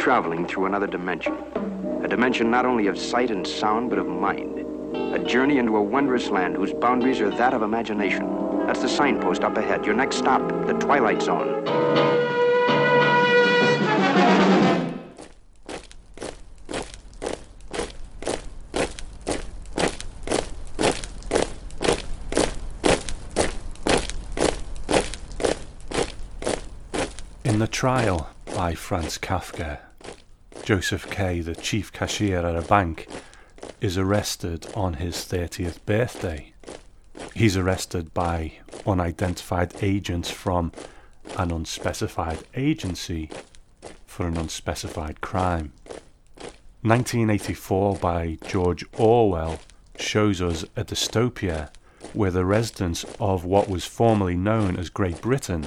traveling through another dimension. A dimension not only of sight and sound, but of mind. A journey into a wondrous land whose boundaries are that of imagination. That's the signpost up ahead. Your next stop, the Twilight Zone. In the trial by Franz Kafka, Joseph K., the chief cashier at a bank, is arrested on his 30th birthday. He's arrested by unidentified agents from an unspecified agency for an unspecified crime. 1984 by George Orwell shows us a dystopia where the residents of what was formerly known as Great Britain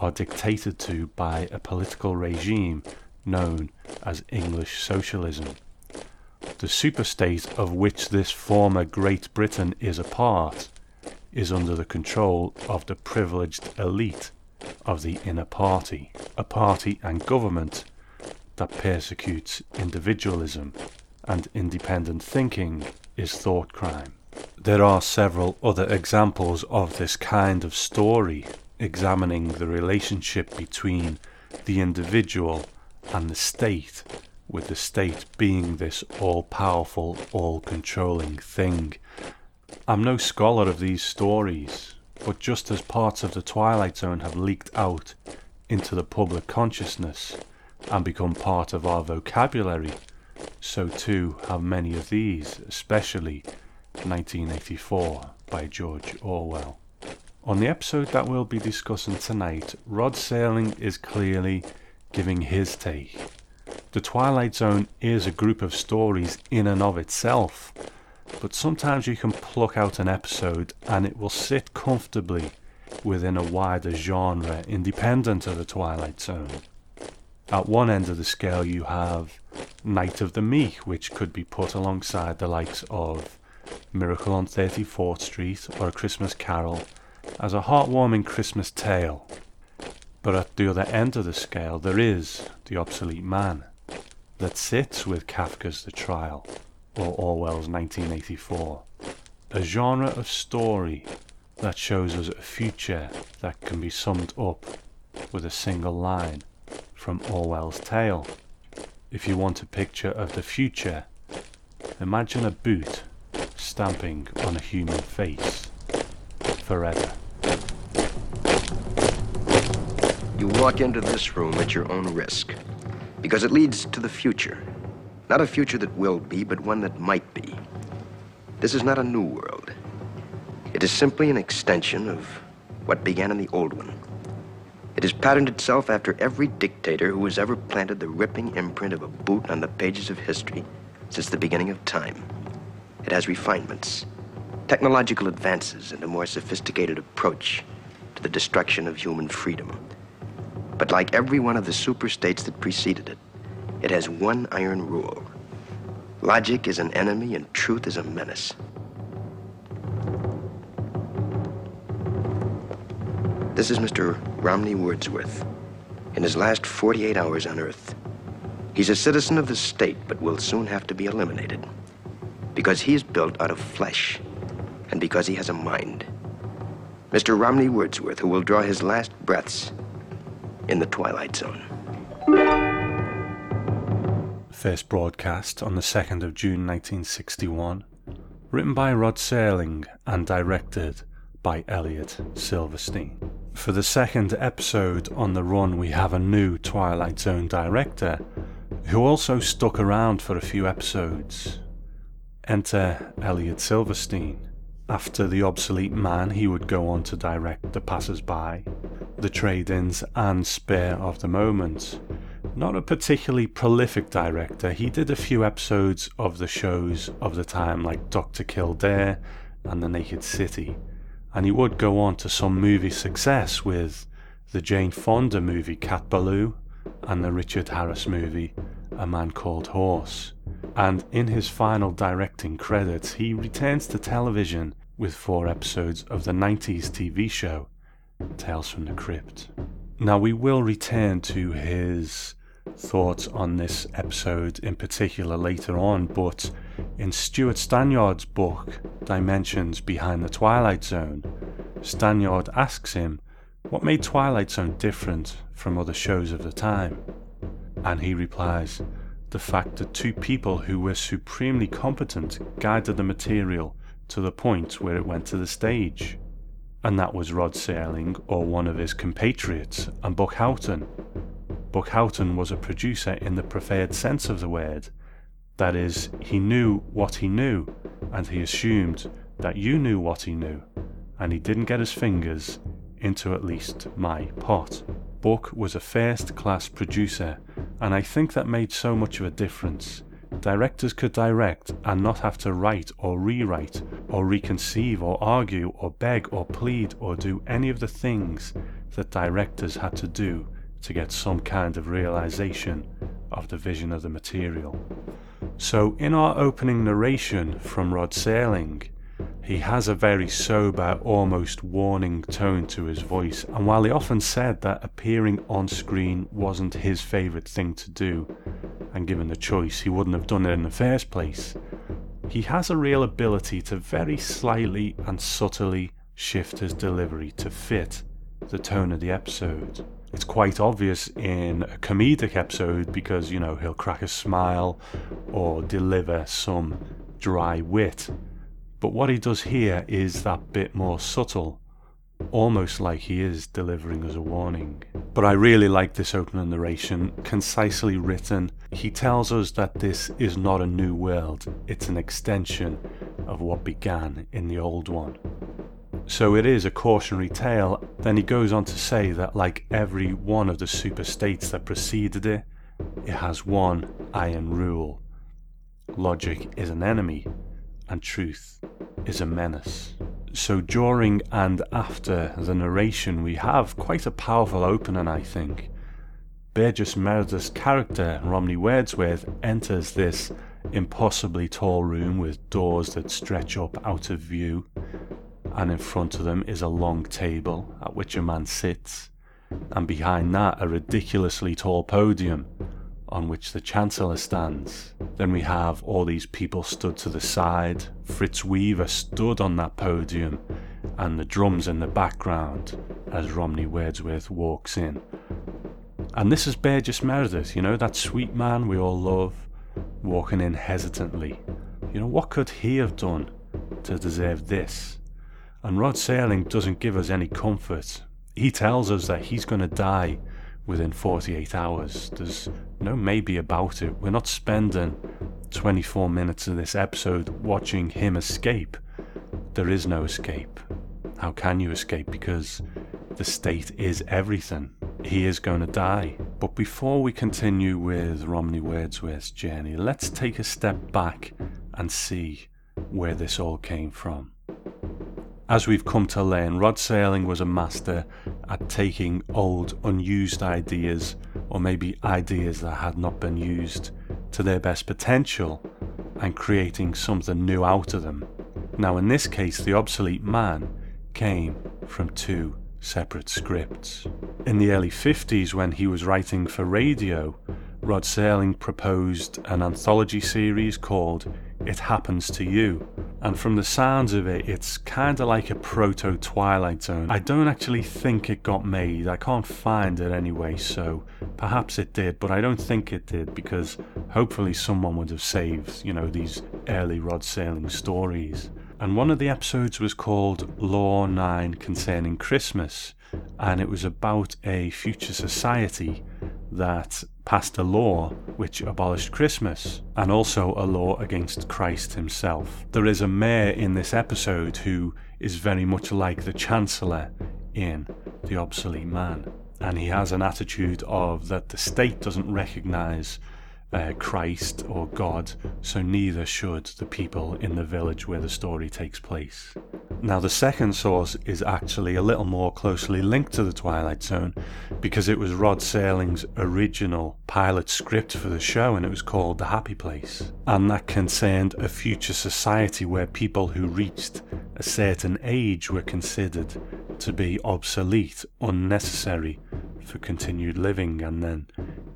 are dictated to by a political regime known as English socialism. The superstate of which this former Great Britain is a part is under the control of the privileged elite of the inner party, a party and government that persecutes individualism and independent thinking is thought crime. There are several other examples of this kind of story examining the relationship between the individual and the state, with the state being this all powerful, all controlling thing. I'm no scholar of these stories, but just as parts of the Twilight Zone have leaked out into the public consciousness and become part of our vocabulary, so too have many of these, especially 1984 by George Orwell. On the episode that we'll be discussing tonight, Rod Serling is clearly giving his take. The Twilight Zone is a group of stories in and of itself, but sometimes you can pluck out an episode and it will sit comfortably within a wider genre independent of the Twilight Zone. At one end of the scale, you have Night of the Meek, which could be put alongside the likes of Miracle on 34th Street or A Christmas Carol as a heartwarming Christmas tale. But at the other end of the scale, there is The Obsolete Man that sits with Kafka's The Trial or Orwell's 1984, a genre of story that shows us a future that can be summed up with a single line from Orwell's tale. If you want a picture of the future, imagine a boot stamping on a human face forever. You walk into this room at your own risk because it leads to the future. Not a future that will be, but one that might be. This is not a new world. It is simply an extension of what began in the old one. It has patterned itself after every dictator who has ever planted the ripping imprint of a boot on the pages of history since the beginning of time. It has refinements, technological advances, and a more sophisticated approach to the destruction of human freedom. But like every one of the superstates that preceded it, it has one iron rule. Logic is an enemy and truth is a menace. This is Mr. Romney Wordsworth in his last 48 hours on Earth. He's a citizen of the state, but will soon have to be eliminated because he is built out of flesh and because he has a mind. Mr. Romney Wordsworth, who will draw his last breaths in the Twilight Zone. First broadcast on the 2nd of June 1961. Written by Rod Serling and directed by Elliot Silverstein. For the second episode on the run, we have a new Twilight Zone director who also stuck around for a few episodes. Enter Elliot Silverstein. After The Obsolete Man, he would go on to direct The Passers By, The Trade Ins, and Spur of the Moment. Not a particularly prolific director, he did a few episodes of the shows of the time, like Dr. Kildare and The Naked City, and he would go on to some movie success with the Jane Fonda movie Cat Ballou and the Richard Harris movie A Man Called Horse and in his final directing credits, he returns to television with four episodes of the 90s TV show Tales from the Crypt. Now, we will return to his thoughts on this episode in particular later on, but in Stewart Stanyard's book, Dimensions Behind the Twilight Zone, Stanyard asks him what made Twilight Zone different from other shows of the time. And he replies, the fact that two people who were supremely competent guided the material to the point where it went to the stage. And that was Rod Serling or one of his compatriots, and Buck Houghton. Buck Houghton was a producer in the preferred sense of the word. That is, he knew what he knew, and he assumed that you knew what he knew, and he didn't get his fingers into at least my pot. Buck was a first class producer, and I think that made so much of a difference. Directors could direct and not have to write or rewrite or reconceive or argue or beg or plead or do any of the things that directors had to do to get some kind of realization of the vision of the material. So, in our opening narration from Rod Serling, he has a very sober, almost warning tone to his voice, and while he often said that appearing on screen wasn't his favourite thing to do, and given the choice, he wouldn't have done it in the first place, he has a real ability to very slightly and subtly shift his delivery to fit the tone of the episode. It's quite obvious in a comedic episode because, you know, he'll crack a smile or deliver some dry wit but what he does here is that bit more subtle, almost like he is delivering us a warning. But I really like this opening narration, concisely written. He tells us that this is not a new world, it's an extension of what began in the old one. So it is a cautionary tale. Then he goes on to say that, like every one of the super states that preceded it, it has one iron rule logic is an enemy, and truth is a menace. So during and after the narration, we have quite a powerful opening, I think. Burgess Meredith's character, Romney Wordsworth, enters this impossibly tall room with doors that stretch up out of view, and in front of them is a long table at which a man sits, and behind that a ridiculously tall podium on which the Chancellor stands. Then we have all these people stood to the side. Fritz Weaver stood on that podium, and the drums in the background as Romney Wordsworth walks in. And this is Burgess Meredith, you know, that sweet man we all love, walking in hesitantly. You know, what could he have done to deserve this? And Rod Serling doesn't give us any comfort. He tells us that he's going to die within 48 hours. There's no maybe about it. We're not spending 24 minutes of this episode watching him escape. There is no escape. How can you escape? Because the state is everything. He is going to die. But before we continue with Romney Wordsworth's journey, let's take a step back and see where this all came from. As we've come to learn, Rod Serling was a master at taking old, unused ideas, or maybe ideas that had not been used, to their best potential and creating something new out of them. Now, in this case, the obsolete man came from two separate scripts. In the early 50s, when he was writing for radio, Rod Serling proposed an anthology series called It Happens to You. And from the sounds of it, it's kind of like a proto Twilight Zone. I don't actually think it got made, I can't find it anyway, so perhaps it did, but I don't think it did because hopefully someone would have saved, you know, these early Rod Serling stories. And one of the episodes was called Law 9 Concerning Christmas, and it was about a future society that passed a law which abolished Christmas and also a law against Christ himself. There is a mayor in this episode who is very much like the Chancellor in The Obsolete Man, and he has an attitude of that the state doesn't recognize uh, Christ or God, so neither should the people in the village where the story takes place. Now, the second source is actually a little more closely linked to the Twilight Zone because it was Rod Serling's original pilot script for the show and it was called The Happy Place. And that concerned a future society where people who reached a certain age were considered to be obsolete, unnecessary for continued living, and then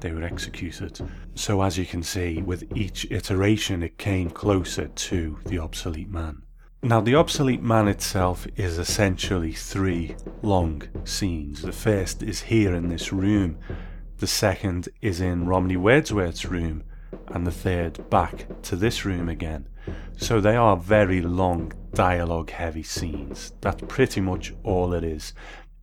they were executed. So, as you can see, with each iteration, it came closer to the obsolete man. Now, the obsolete man itself is essentially three long scenes. The first is here in this room, the second is in Romney Wordsworth's room, and the third back to this room again. So they are very long, dialogue heavy scenes. That's pretty much all it is.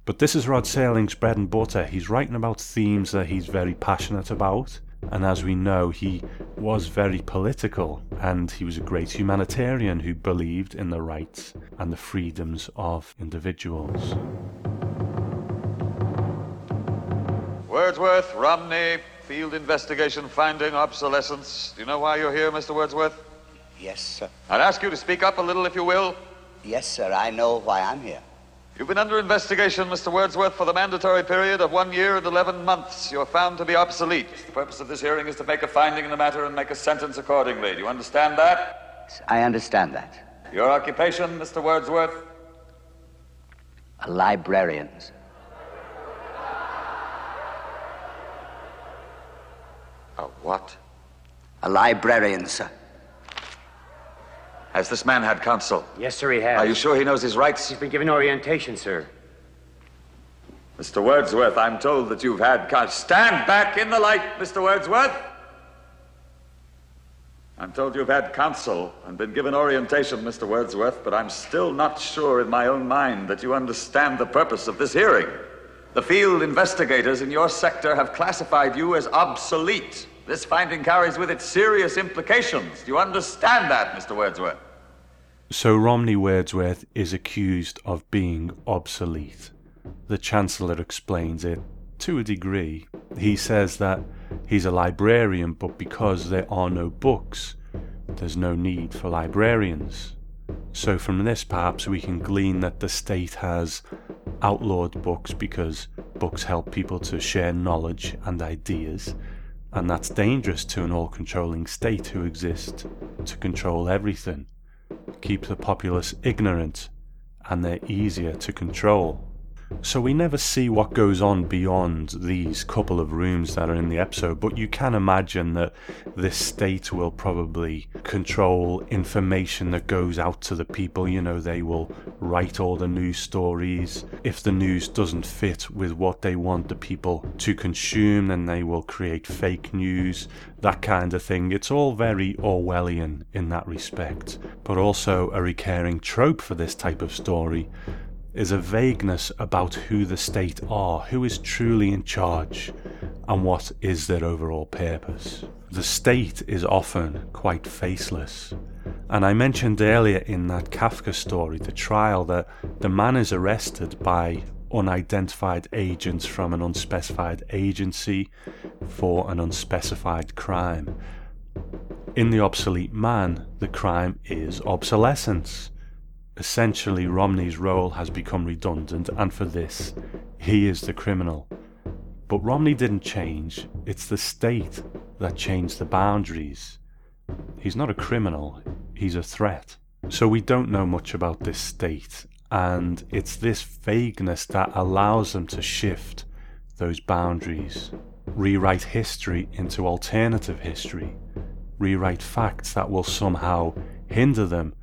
But this is Rod Serling's bread and butter. He's writing about themes that he's very passionate about. And as we know, he was very political and he was a great humanitarian who believed in the rights and the freedoms of individuals. Wordsworth, Romney, field investigation finding obsolescence. Do you know why you're here, Mr. Wordsworth? Yes, sir. I'd ask you to speak up a little, if you will. Yes, sir. I know why I'm here. You've been under investigation, Mr. Wordsworth, for the mandatory period of one year and 11 months. You're found to be obsolete. The purpose of this hearing is to make a finding in the matter and make a sentence accordingly. Do you understand that? I understand that. Your occupation, Mr. Wordsworth? A librarian. A what? A librarian, sir. Has this man had counsel? Yes, sir, he has. Are you sure he knows his rights? He's been given orientation, sir. Mr. Wordsworth, I'm told that you've had counsel. Stand back in the light, Mr. Wordsworth. I'm told you've had counsel and been given orientation, Mr. Wordsworth, but I'm still not sure in my own mind that you understand the purpose of this hearing. The field investigators in your sector have classified you as obsolete. This finding carries with it serious implications. Do you understand that, Mr. Wordsworth? So Romney Wordsworth is accused of being obsolete. The Chancellor explains it to a degree. He says that he's a librarian, but because there are no books, there's no need for librarians. So, from this, perhaps we can glean that the state has outlawed books because books help people to share knowledge and ideas, and that's dangerous to an all controlling state who exists to control everything, keep the populace ignorant, and they're easier to control. So we never see what goes on beyond these couple of rooms that are in the episode, but you can imagine that this state will probably control information that goes out to the people. You know, they will write all the news stories. If the news doesn't fit with what they want the people to consume, then they will create fake news, that kind of thing. It's all very Orwellian in that respect, but also a recurring trope for this type of story is a vagueness about who the state are, who is truly in charge, and what is their overall purpose. The state is often quite faceless. And I mentioned earlier in that Kafka story, the trial, that the man is arrested by unidentified agents from an unspecified agency for an unspecified crime. In The Obsolete Man, the crime is obsolescence. Essentially, Romney's role has become redundant, and for this, he is the criminal. But Romney didn't change, it's the state that changed the boundaries. He's not a criminal, he's a threat. So we don't know much about this state, and it's this vagueness that allows them to shift those boundaries, rewrite history into alternative history, rewrite facts that will somehow hinder them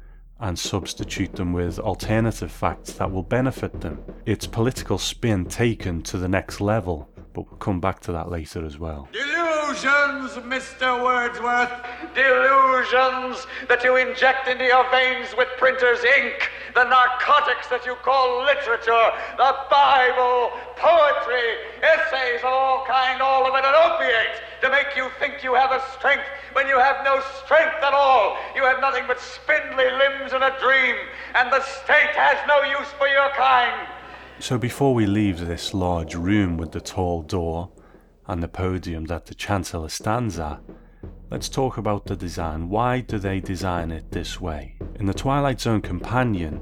and substitute them with alternative facts that will benefit them. It's political spin taken to the next level, but we'll come back to that later as well. Delusions, Mr. Wordsworth. Delusions that you inject into your veins with printer's ink. The narcotics that you call literature. The Bible, poetry, essays of all kind, all of it an opiate to make you think you have a strength when you have no strength at all. You have nothing but spindly limbs and a dream, and the state has no use for your kind. So before we leave this large room with the tall door and the podium that the Chancellor stands at, let's talk about the design. Why do they design it this way? In the Twilight Zone Companion,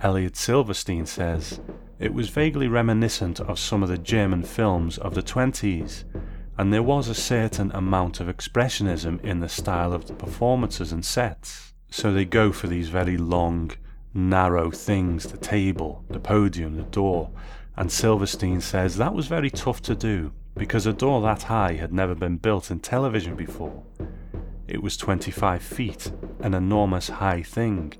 Elliot Silverstein says, it was vaguely reminiscent of some of the German films of the 20s, and there was a certain amount of expressionism in the style of the performances and sets. So they go for these very long, narrow things the table, the podium, the door. And Silverstein says that was very tough to do. because a door that high had never been built in television before. It was 25 feet, an enormous high thing.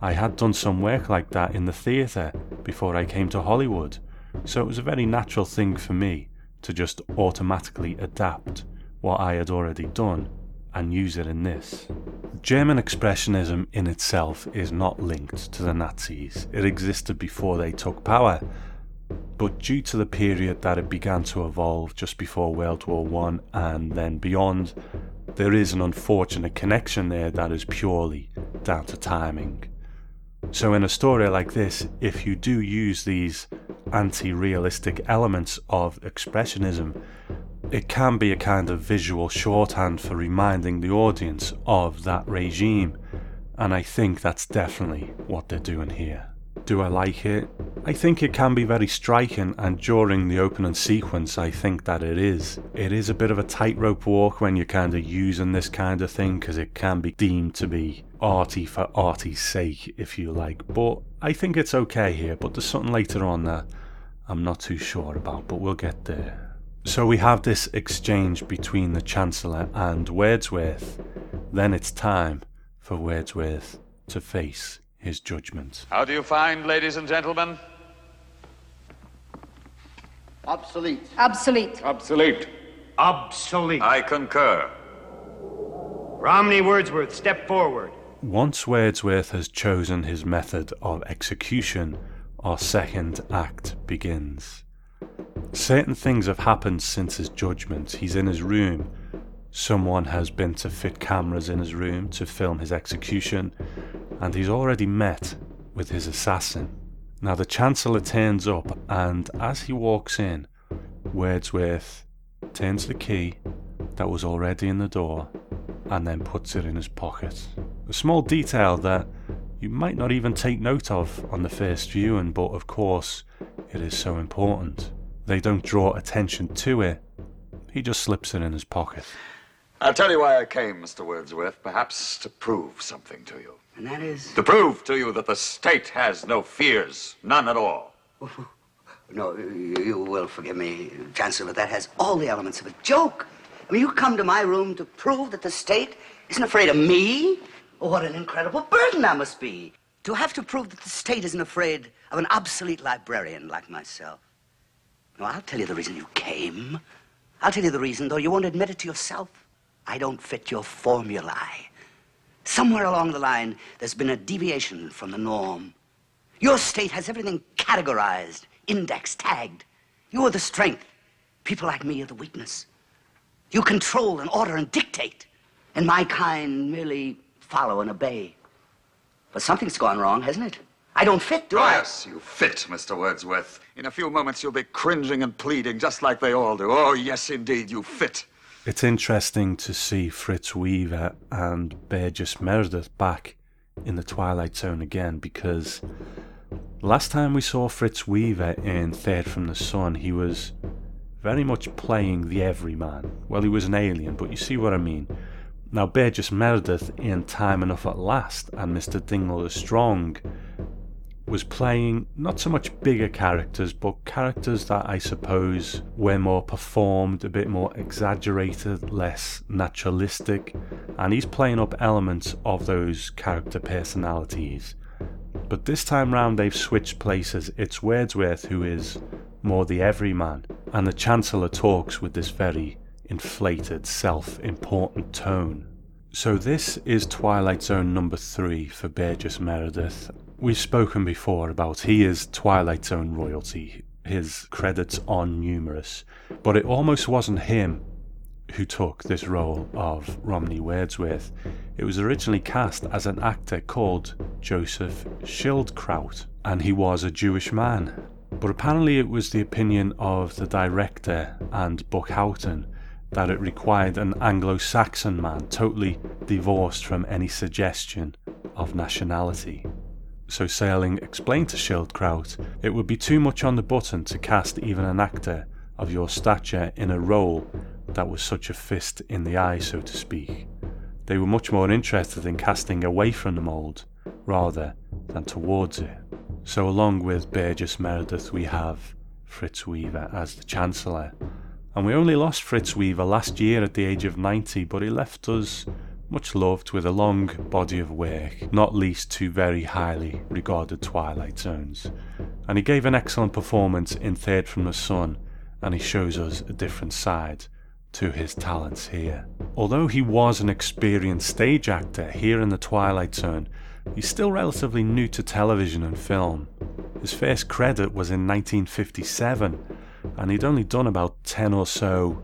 I had done some work like that in the theatre before I came to Hollywood, so it was a very natural thing for me to just automatically adapt what I had already done and use it in this. German Expressionism in itself is not linked to the Nazis. It existed before they took power, but due to the period that it began to evolve just before World War One and then beyond, there is an unfortunate connection there that is purely down to timing. So, in a story like this, if you do use these anti realistic elements of expressionism, it can be a kind of visual shorthand for reminding the audience of that regime, and I think that's definitely what they're doing here. Do I like it? I think it can be very striking, and during the opening sequence, I think that it is. It is a bit of a tightrope walk when you're kind of using this kind of thing because it can be deemed to be arty for arty's sake, if you like. But I think it's okay here, but there's something later on that I'm not too sure about, but we'll get there. So we have this exchange between the Chancellor and Wordsworth. Then it's time for Wordsworth to face his judgment. How do you find, ladies and gentlemen? Obsolete. Obsolete. Obsolete. Obsolete. I concur. Romney Wordsworth, step forward. Once Wordsworth has chosen his method of execution, our second act begins. Certain things have happened since his judgment. He's in his room. Someone has been to fit cameras in his room to film his execution, and he's already met with his assassin. Now, the Chancellor turns up, and as he walks in, Wordsworth turns the key that was already in the door and then puts it in his pocket. A small detail that you might not even take note of on the first viewing, but of course, it is so important. They don't draw attention to it, he just slips it in his pocket. I'll tell you why I came, Mr. Wordsworth, perhaps to prove something to you. And that is. To prove to you that the state has no fears, none at all. No, you you will forgive me, Chancellor, but that has all the elements of a joke. I mean, you come to my room to prove that the state isn't afraid of me? Oh, what an incredible burden that must be. To have to prove that the state isn't afraid of an obsolete librarian like myself. No, I'll tell you the reason you came. I'll tell you the reason, though you won't admit it to yourself. I don't fit your formulae. Somewhere along the line, there's been a deviation from the norm. Your state has everything categorized, indexed, tagged. You are the strength. People like me are the weakness. You control and order and dictate. And my kind merely follow and obey. But something's gone wrong, hasn't it? I don't fit, do Oh, I? yes, you fit, Mr. Wordsworth. In a few moments, you'll be cringing and pleading just like they all do. Oh, yes, indeed, you fit. It's interesting to see Fritz Weaver and Burgess Meredith back in the Twilight Zone again because last time we saw Fritz Weaver in Third from the Sun, he was very much playing the everyman. Well, he was an alien, but you see what I mean. Now, Burgess Meredith in Time Enough at Last and Mr. Dingle the Strong was playing not so much bigger characters, but characters that I suppose were more performed, a bit more exaggerated, less naturalistic, and he's playing up elements of those character personalities. But this time round, they've switched places. It's Wordsworth who is more the everyman, and the Chancellor talks with this very inflated, self important tone. So, this is Twilight Zone number three for Burgess Meredith. We've spoken before about he is Twilight Zone royalty. His credits are numerous, but it almost wasn't him who took this role of Romney Wordsworth. It was originally cast as an actor called Joseph Schildkraut, and he was a Jewish man. But apparently, it was the opinion of the director and Buck Houghton that it required an Anglo Saxon man totally divorced from any suggestion of nationality. So Serling explained to Schildkraut it would be too much on the button to cast even an actor of your stature in a role that was such a fist in the eye, so to speak. They were much more interested in casting away from the mould rather than towards it. So, along with Burgess Meredith, we have Fritz Weaver as the Chancellor, And we only lost Fritz Weaver last year at the age of 90, but he left us much loved with a long body of work, not least two very highly regarded Twilight Zones. And he gave an excellent performance in Third from the Sun, and he shows us a different side to his talents here. Although he was an experienced stage actor here in the Twilight Zone, he's still relatively new to television and film. His first credit was in 1957, and he'd only done about 10 or so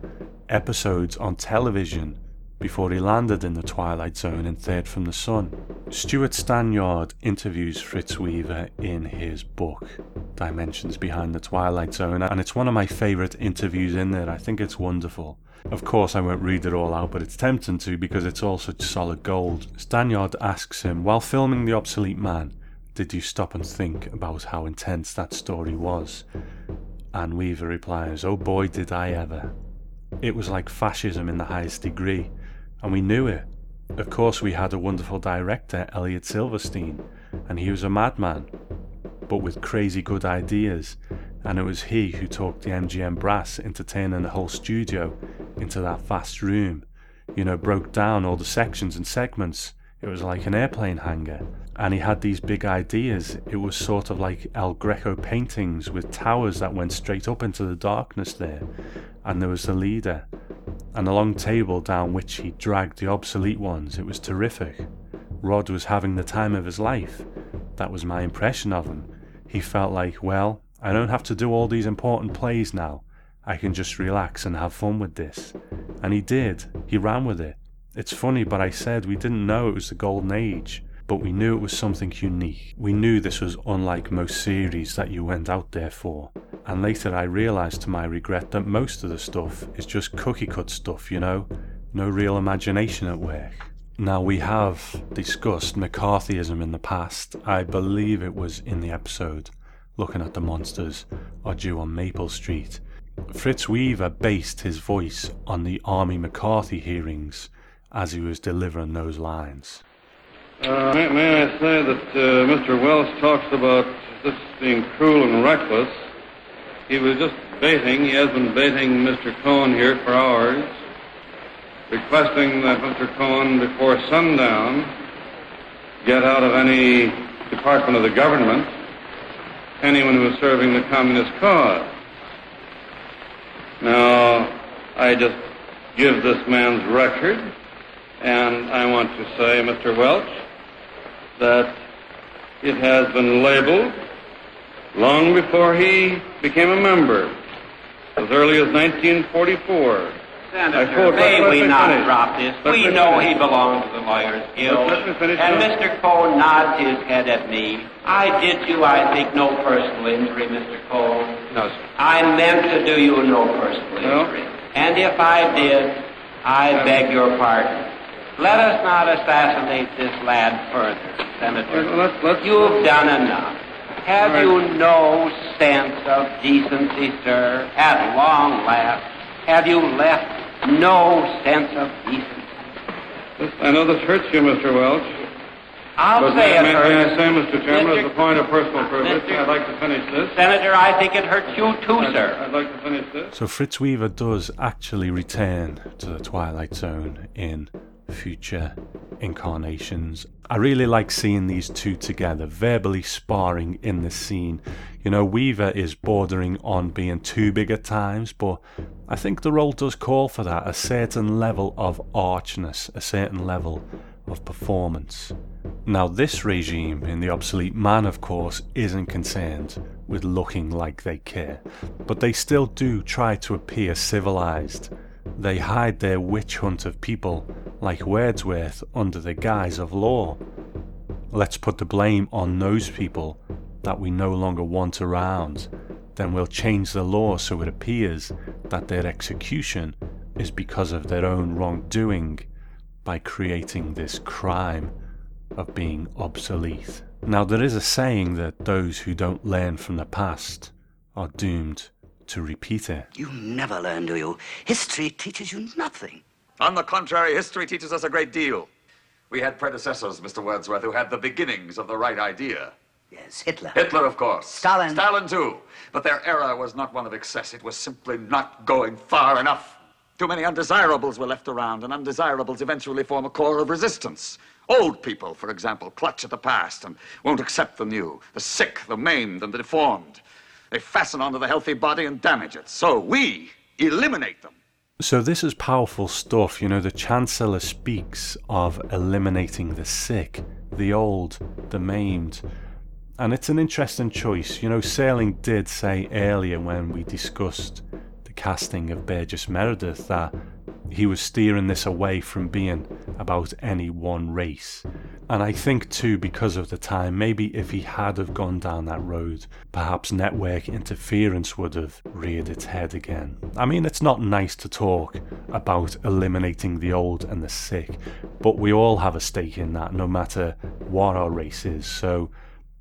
episodes on television before he landed in the Twilight Zone in Third from the Sun. Stewart Stanyard interviews Fritz Weaver in his book, Dimensions Behind the Twilight Zone, and it's one of my favourite interviews in there. I think it's wonderful. Of course, I won't read it all out, but it's tempting to because it's all such solid gold. Stanyard asks him, while filming The Obsolete Man, did you stop and think about how intense that story was? And Weaver replies, Oh boy, did I ever. It was like fascism in the highest degree, and we knew it. Of course, we had a wonderful director, Elliot Silverstein, and he was a madman, but with crazy good ideas, and it was he who talked the MGM brass into turning the whole studio into that vast room. You know, broke down all the sections and segments. It was like an airplane hangar and he had these big ideas. It was sort of like El Greco paintings with towers that went straight up into the darkness there. And there was the leader, and a long table down which he dragged the obsolete ones. It was terrific. Rod was having the time of his life. That was my impression of him. He felt like, well, I don't have to do all these important plays now. I can just relax and have fun with this. And he did. He ran with it. It's funny, but I said we didn't know it was the golden age but we knew it was something unique. We knew this was unlike most series that you went out there for. And later I realised to my regret that most of the stuff is just cookie cut stuff, you know? No real imagination at work. Now, we have discussed McCarthyism in the past. I believe it was in the episode looking at the monsters are due on Maple Street. Fritz Weaver based his voice on the Army McCarthy hearings as he was delivering those lines. Uh, may, may, I say that uh, Mr. Welch talks about this being cruel and reckless. He was just baiting, he has been baiting Mr. Cohn here for hours, requesting that Mr. Cohn, before sundown, get out of any department of the government anyone who is serving the communist cause. Now, I just give this man's record, and I want to say, Mr. Welch, that it has been labeled long before he became a member, as early as 1944. Senator, may we not finish. drop this? Let we know finish. he belongs to the Lawyers Guild. and Mr. Cohn nods his head at me. I did you, I think, no personal injury, Mr. Cohn. No, sir. I meant to do you no personal injury. No? And if I did, I beg your pardon. Let us not assassinate this lad further, Senator. Well, let's, let's, You've done enough. Have right. you no sense of decency, sir? At long last, have you left no sense of decency? I know this hurts you, Mr. Welch. I'll but say uh, may, it hurts. May I say, Mr. Chairman, Mr. as a point of personal privilege, Mr. I'd like to finish this. Senator, I think it hurts you too, I'd, sir. I'd like to finish this. So Fritz Weaver does actually return to the Twilight Zone in future incarnations. I really like seeing these two together, verbally sparring in the scene. You know, Weaver is bordering on being too big at times, but I think the role does call for that a certain level of archness, a certain level of performance. Now, this regime in The Obsolete Man, of course, isn't concerned with looking like they care, but they still do try to appear civilized they hide their witch hunt of people, like Wordsworth, under the guise of law. Let's put the blame on those people that we no longer want around. Then we'll change the law so it appears that their execution is because of their own wrongdoing by creating this crime of being obsolete. Now, there is a saying that those who don't learn from the past are doomed to repeat it. You never learn, do you? History teaches you nothing. On the contrary, history teaches us a great deal. We had predecessors, Mr. Wordsworth, who had the beginnings of the right idea. Yes, Hitler. Hitler, of course. Stalin. Stalin, too. But their error was not one of excess. It was simply not going far enough. Too many undesirables were left around, and undesirables eventually form a core of resistance. Old people, for example, clutch at the past and won't accept the new. The sick, the maimed, and the deformed. They fasten onto the healthy body and damage it. So we eliminate them. So this is powerful stuff. You know, the Chancellor speaks of eliminating the sick, the old, the maimed. And it's an interesting choice. You know, Serling did say earlier when we discussed the casting of Burgess Meredith that he was steering this away from being about any one race. And I think too, because of the time, maybe if he had have gone down that road, perhaps network interference would have reared its head again. I mean, it's not nice to talk about eliminating the old and the sick, but we all have a stake in that, no matter what our race is. So,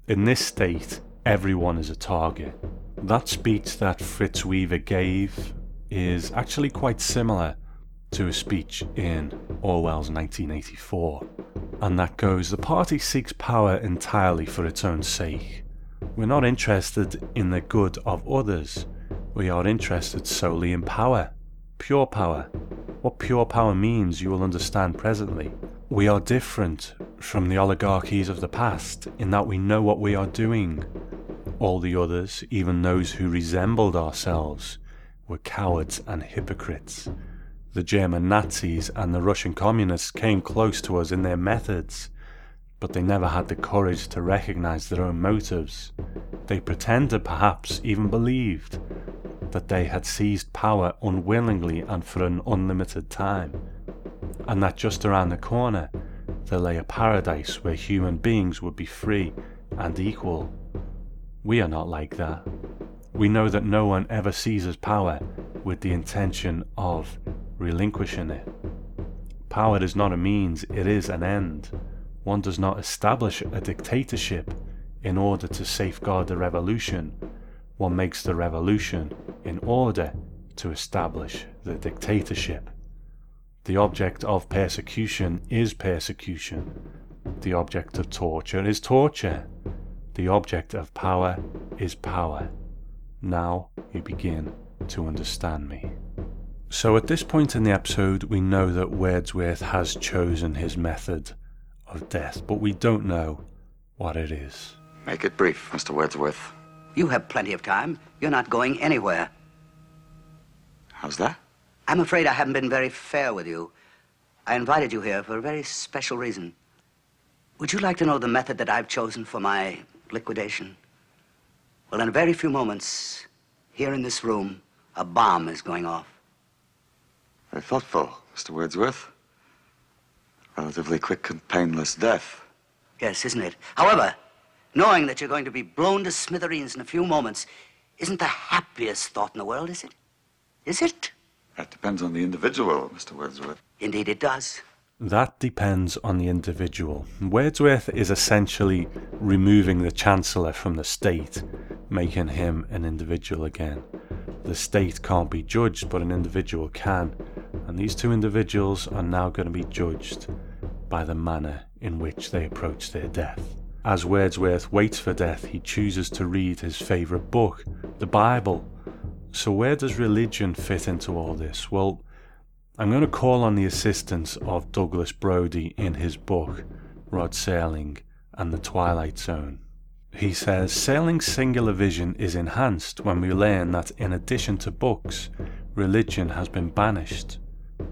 in this state, everyone is a target. That speech that Fritz Weaver gave is actually quite similar to a speech in Orwell's 1984. And that goes The party seeks power entirely for its own sake. We're not interested in the good of others. We are interested solely in power. Pure power. What pure power means, you will understand presently. We are different from the oligarchies of the past in that we know what we are doing. All the others, even those who resembled ourselves, were cowards and hypocrites. The German Nazis and the Russian communists came close to us in their methods, but they never had the courage to recognize their own motives. They pretended, perhaps even believed, that they had seized power unwillingly and for an unlimited time, and that just around the corner there lay a paradise where human beings would be free and equal. We are not like that. We know that no one ever seizes power with the intention of relinquishing it. Power is not a means, it is an end. One does not establish a dictatorship in order to safeguard the revolution. One makes the revolution in order to establish the dictatorship. The object of persecution is persecution. The object of torture is torture. The object of power is power. Now you begin to understand me. So at this point in the episode, we know that Wordsworth has chosen his method of death, but we don't know what it is. Make it brief, Mr. Wordsworth. You have plenty of time. You're not going anywhere. How's that? I'm afraid I haven't been very fair with you. I invited you here for a very special reason. Would you like to know the method that I've chosen for my liquidation? Well, in a very few moments, here in this room, a bomb is going off. Very thoughtful, Mr. Wordsworth. Relatively quick and painless death. Yes, isn't it? However, knowing that you're going to be blown to smithereens in a few moments isn't the happiest thought in the world, is it? Is it? That depends on the individual, Mr. Wordsworth. Indeed, it does. That depends on the individual. Wordsworth is essentially removing the Chancellor from the state, making him an individual again. The state can't be judged, but an individual can, and these two individuals are now going to be judged by the manner in which they approach their death. As Wordsworth waits for death, he chooses to read his favourite book, the Bible. So, where does religion fit into all this? Well, I'm going to call on the assistance of Douglas Brode in his book, Rod Serling and the Twilight Zone. He says Serling's singular vision is enhanced when we learn that in addition to books, religion has been banished.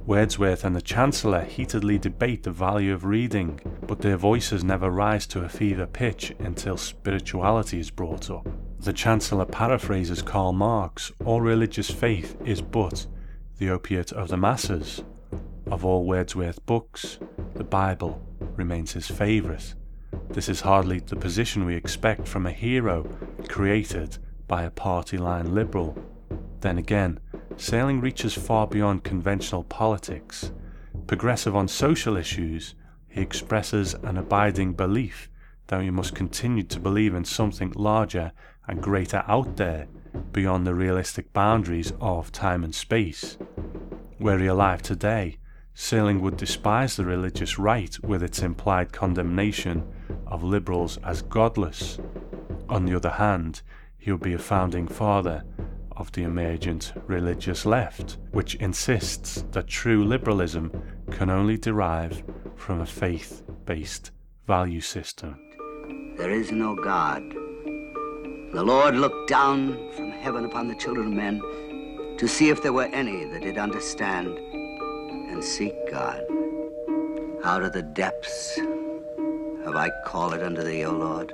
Wordsworth and the Chancellor heatedly debate the value of reading, but their voices never rise to a fever pitch until spirituality is brought up. The Chancellor paraphrases Karl Marx All religious faith is but the opiate of the masses. Of all Wordsworth books, the Bible remains his favourite. This is hardly the position we expect from a hero created by a party line liberal. Then again, Serling reaches far beyond conventional politics. Progressive on social issues, he expresses an abiding belief that we must continue to believe in something larger and greater out there beyond the realistic boundaries of time and space. Were he alive today, Serling would despise the religious right with its implied condemnation of liberals as godless. On the other hand, he would be a founding father of the emergent religious left, which insists that true liberalism can only derive from a faith based value system. There is no God. The Lord looked down from heaven upon the children of men to see if there were any that did understand and seek God. Out of the depths have I called unto thee, O Lord.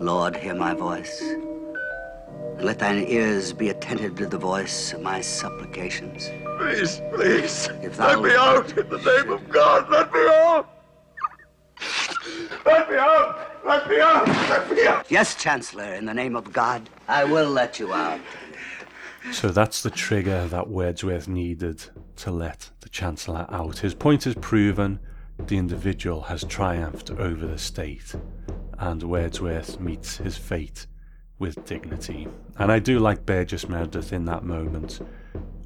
Lord, hear my voice. And let thine ears be attentive to the voice of my supplications. Please, please, If let me out in the name of God. Let me out. Let me out. Let me out. Let me out. Yes, Chancellor, in the name of God, I will let you out. So that's the trigger that Wordsworth needed to let the Chancellor out. His point is proven, the individual has triumphed over the state, and Wordsworth meets his fate with dignity. And I do like Burgess Meredith in that moment.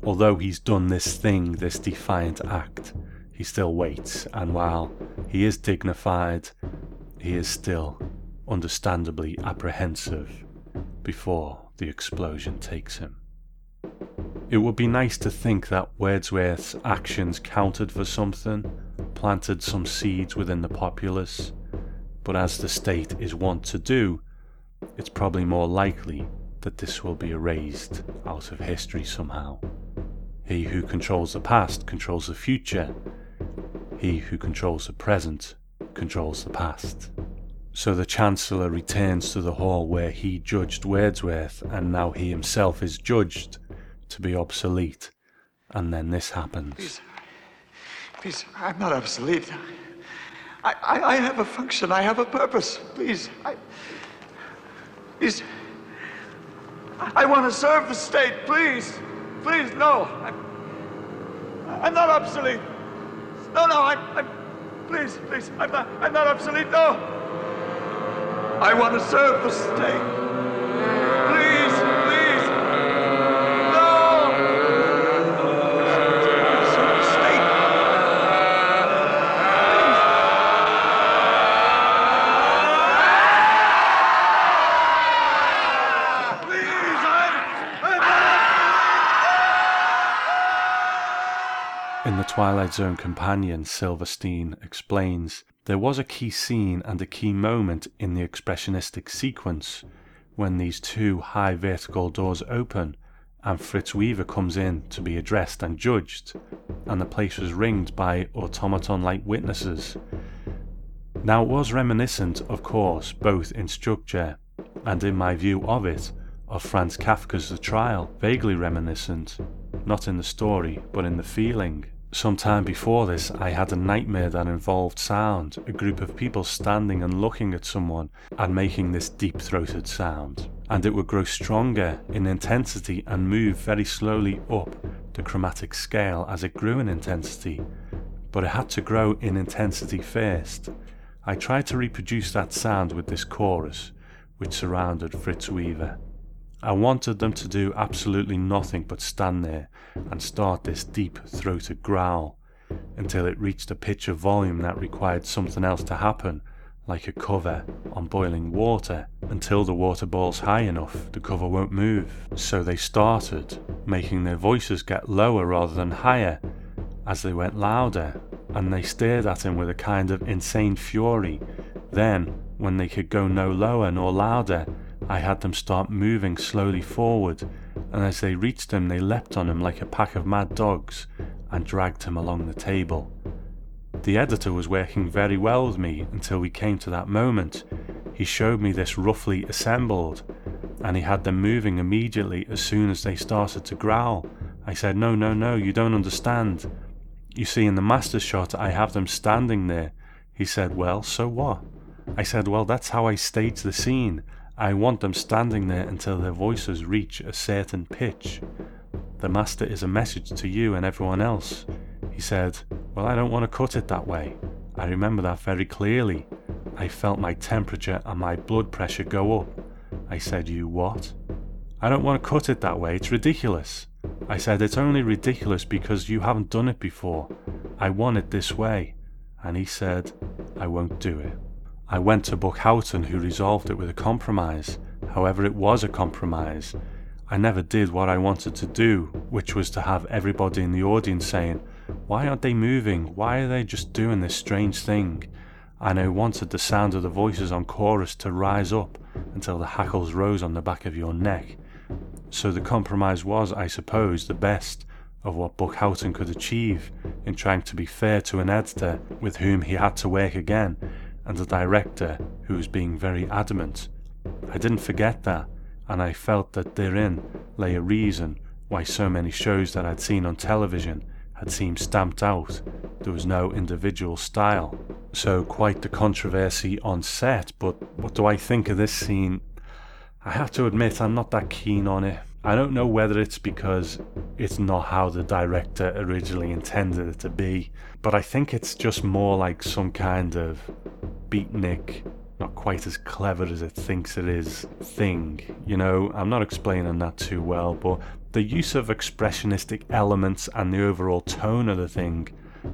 Although he's done this thing, this defiant act, he still waits, and while he is dignified, he is still understandably apprehensive before the explosion takes him. It would be nice to think that Wordsworth's actions counted for something, planted some seeds within the populace, but as the state is wont to do, it's probably more likely that this will be erased out of history somehow. He who controls the past controls the future. He who controls the present controls the past. So the Chancellor returns to the hall where he judged Wordsworth, and now he himself is judged to be obsolete. And then this happens. Please, please, I'm not obsolete. I, I, I have a function. I have a purpose. Please, I, please, I, want to serve the state. Please, please, no. I'm, I'm not obsolete. No, no, I'm, I'm, please, please, I'm not, I'm not obsolete. No. I want to serve the state. Twilight Zone companion, Silverstein explains there was a key scene and a key moment in the expressionistic sequence when these two high vertical doors open and Fritz Weaver comes in to be addressed and judged, and the place was ringed by automaton like witnesses. Now, it was reminiscent, of course, both in structure and in my view of it, of Franz Kafka's The Trial, vaguely reminiscent, not in the story, but in the feeling. Some time before this, I had a nightmare that involved sound, a group of people standing and looking at someone and making this deep throated sound. And it would grow stronger in intensity and move very slowly up the chromatic scale as it grew in intensity. But it had to grow in intensity first. I tried to reproduce that sound with this chorus, which surrounded Fritz Weaver. I wanted them to do absolutely nothing but stand there and start this deep throated growl until it reached a pitch of volume that required something else to happen, like a cover on boiling water. Until the water boils high enough, the cover won't move. So they started making their voices get lower rather than higher as they went louder, and they stared at him with a kind of insane fury. Then, when they could go no lower nor louder, I had them start moving slowly forward, and as they reached him, they leapt on him like a pack of mad dogs and dragged him along the table. The editor was working very well with me until we came to that moment. He showed me this roughly assembled, and he had them moving immediately as soon as they started to growl. I said, No, no, no, you don't understand. You see, in the master shot, I have them standing there. He said, Well, so what? I said, Well, that's how I stage the scene. I want them standing there until their voices reach a certain pitch. The master is a message to you and everyone else. He said, Well, I don't want to cut it that way. I remember that very clearly. I felt my temperature and my blood pressure go up. I said, You what? I don't want to cut it that way, it's ridiculous. I said, It's only ridiculous because you haven't done it before. I want it this way. And he said, I won't do it. I went to Buck Houghton, who resolved it with a compromise. However, it was a compromise. I never did what I wanted to do, which was to have everybody in the audience saying, Why aren't they moving? Why are they just doing this strange thing? And I wanted the sound of the voices on chorus to rise up until the hackles rose on the back of your neck. So the compromise was, I suppose, the best of what Buck Houghton could achieve in trying to be fair to an editor with whom he had to work again and a director who was being very adamant. I didn't forget that, and I felt that therein lay a reason why so many shows that I'd seen on television had seemed stamped out. There was no individual style. So, quite the controversy on set, but what do I think of this scene? I have to admit, I'm not that keen on it. I don't know whether it's because it's not how the director originally intended it to be, but I think it's just more like some kind of beatnik, not quite as clever as it thinks it is thing. You know, I'm not explaining that too well, but the use of expressionistic elements and the overall tone of the thing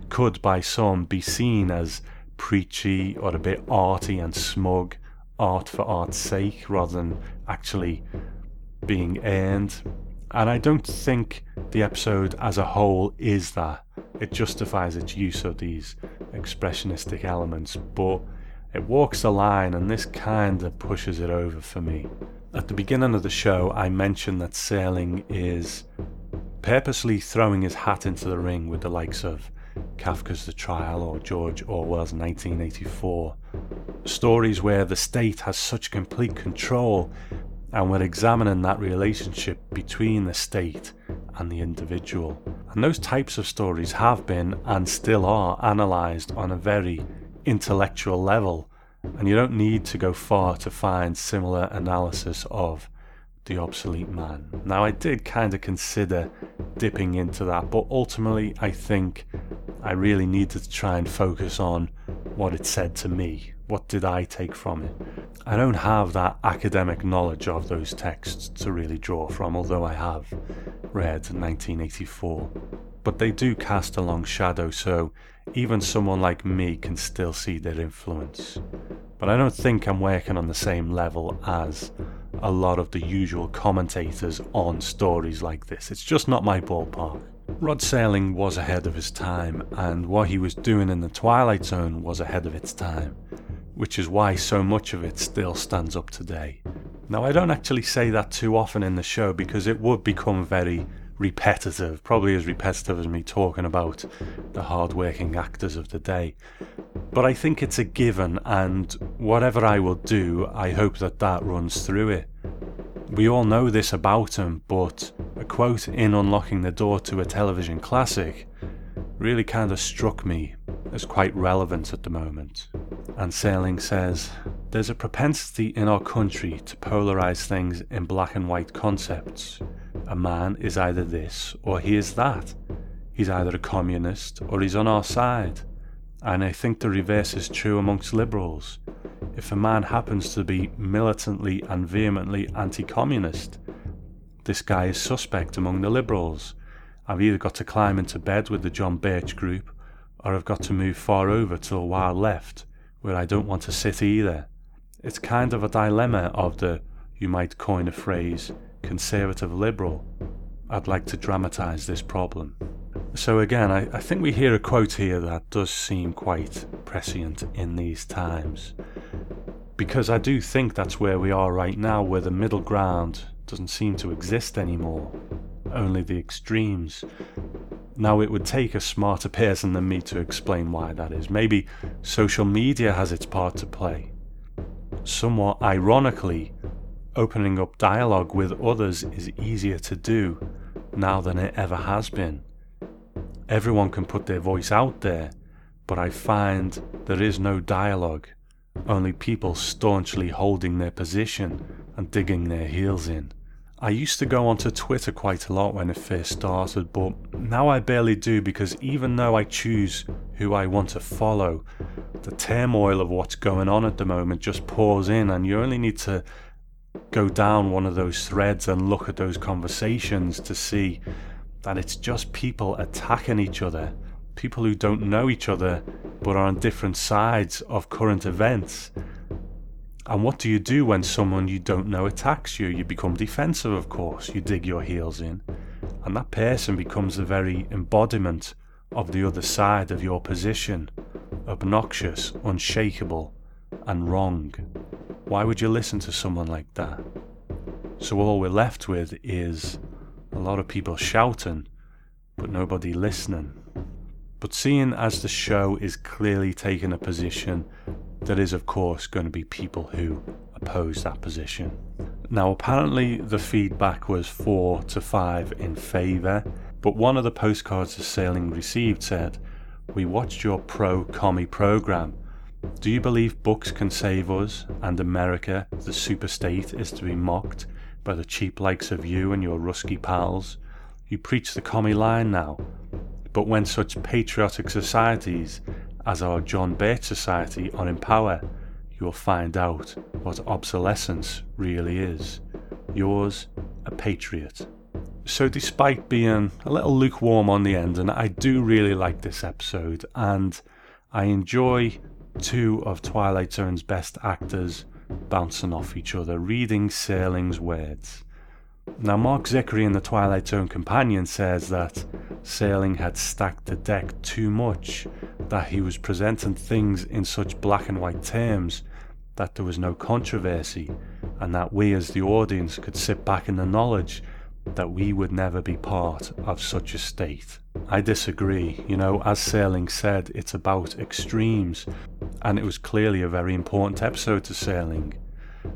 could, by some, be seen as preachy or a bit arty and smug, art for art's sake, rather than actually being earned. And I don't think the episode as a whole is that. It justifies its use of these expressionistic elements, but it walks a line, and this kind of pushes it over for me. At the beginning of the show, I mentioned that Serling is purposely throwing his hat into the ring with the likes of Kafka's The Trial or George Orwell's 1984. Stories where the state has such complete control and we're examining that relationship between the state and the individual. And those types of stories have been and still are analysed on a very intellectual level, and you don't need to go far to find similar analysis of the obsolete man. Now, I did kind of consider dipping into that, but ultimately, I think I really needed to try and focus on what it said to me. What did I take from it? I don't have that academic knowledge of those texts to really draw from, although I have read 1984. But they do cast a long shadow, so even someone like me can still see their influence. But I don't think I'm working on the same level as a lot of the usual commentators on stories like this. It's just not my ballpark. Rod Serling was ahead of his time, and what he was doing in the Twilight Zone was ahead of its time, which is why so much of it still stands up today. Now, I don't actually say that too often in the show because it would become very repetitive, probably as repetitive as me talking about the hard-working actors of the day. But I think it's a given, and whatever I will do, I hope that that runs through it. We all know this about him, but a quote in Unlocking the Door to a Television Classic really kind of struck me as quite relevant at the moment. And Serling says, There's a propensity in our country to polarize things in black and white concepts. A man is either this or he is that. He's either a communist or he's on our side. And I think the reverse is true amongst liberals. If a man happens to be militantly and vehemently anti communist, this guy is suspect among the liberals. I've either got to climb into bed with the John Birch group, or I've got to move far over to the wild left, where I don't want to sit either. It's kind of a dilemma of the, you might coin a phrase, conservative liberal. I'd like to dramatise this problem. So, again, I, I think we hear a quote here that does seem quite prescient in these times. Because I do think that's where we are right now, where the middle ground doesn't seem to exist anymore, only the extremes. Now, it would take a smarter person than me to explain why that is. Maybe social media has its part to play. Somewhat ironically, opening up dialogue with others is easier to do now than it ever has been. Everyone can put their voice out there, but I find there is no dialogue, only people staunchly holding their position and digging their heels in. I used to go onto Twitter quite a lot when it first started, but now I barely do because even though I choose who I want to follow, the turmoil of what's going on at the moment just pours in, and you only need to go down one of those threads and look at those conversations to see that it's just people attacking each other people who don't know each other but are on different sides of current events. And what do you do when someone you don't know attacks you? You become defensive, of course. You dig your heels in. And that person becomes the very embodiment of the other side of your position obnoxious, unshakable, and wrong. Why would you listen to someone like that? So all we're left with is a lot of people shouting, but nobody listening. But seeing as the show is clearly taking a position, there is, of course, going to be people who oppose that position. Now, apparently, the feedback was four to five in favour, but one of the postcards the Serling received said, We watched your pro commie programme. Do you believe books can save us and America, the superstate, is to be mocked by the cheap likes of you and your rusky pals? You preach the commie line now, but when such patriotic societies as our John Birch Society are in power, you will find out what obsolescence really is. Yours, a patriot. So, despite being a little lukewarm on the end, and I do really like this episode, and I enjoy two of Twilight Zone's best actors bouncing off each other, reading Serling's words. Now, Mark Zicree in the Twilight Zone Companion says that Serling had stacked the deck too much, that he was presenting things in such black and white terms that there was no controversy, and that we as the audience could sit back in the knowledge that we would never be part of such a state. I disagree. You know, as Serling said, it's about extremes, and it was clearly a very important episode to Serling.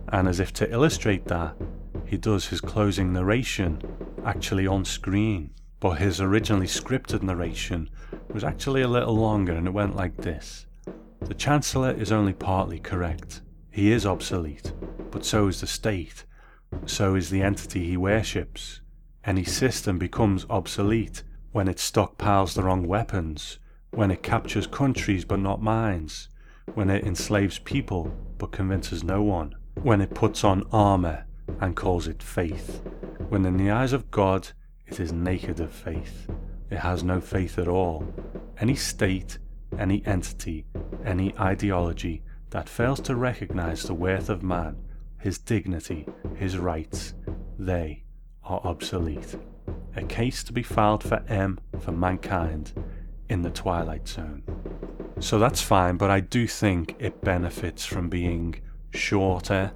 And as if to illustrate that, he does his closing narration actually on screen. But his originally scripted narration was actually a little longer and it went like this The Chancellor is only partly correct. He is obsolete, but so is the state, so is the entity he worships. Any system becomes obsolete when it stockpiles the wrong weapons, when it captures countries but not minds, when it enslaves people but convinces no one, when it puts on armour and calls it faith, when in the eyes of God it is naked of faith. It has no faith at all. Any state, any entity, any ideology that fails to recognize the worth of man, his dignity, his rights, they are obsolete. A case to be filed for M for mankind in the Twilight Zone. So that's fine, but I do think it benefits from being shorter